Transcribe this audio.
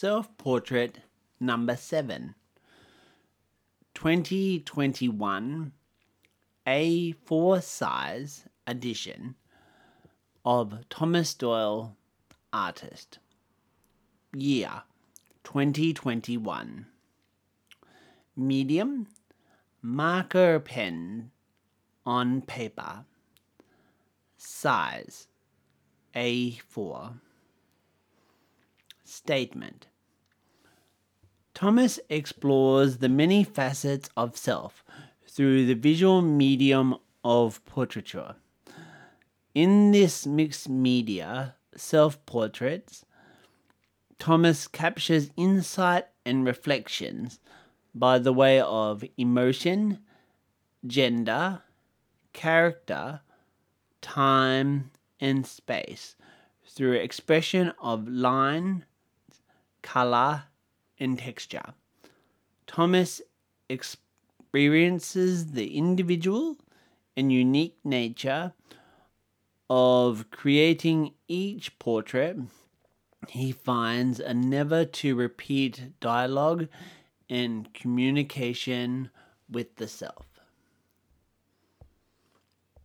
Self Portrait Number 7, 2021 A4 size edition of Thomas Doyle, artist. Year 2021. Medium marker pen on paper. Size A4. Statement Thomas explores the many facets of self through the visual medium of portraiture. In this mixed media, self portraits, Thomas captures insight and reflections by the way of emotion, gender, character, time, and space through expression of line, color, and texture. Thomas experiences the individual and unique nature of creating each portrait. He finds a never to repeat dialogue and communication with the self.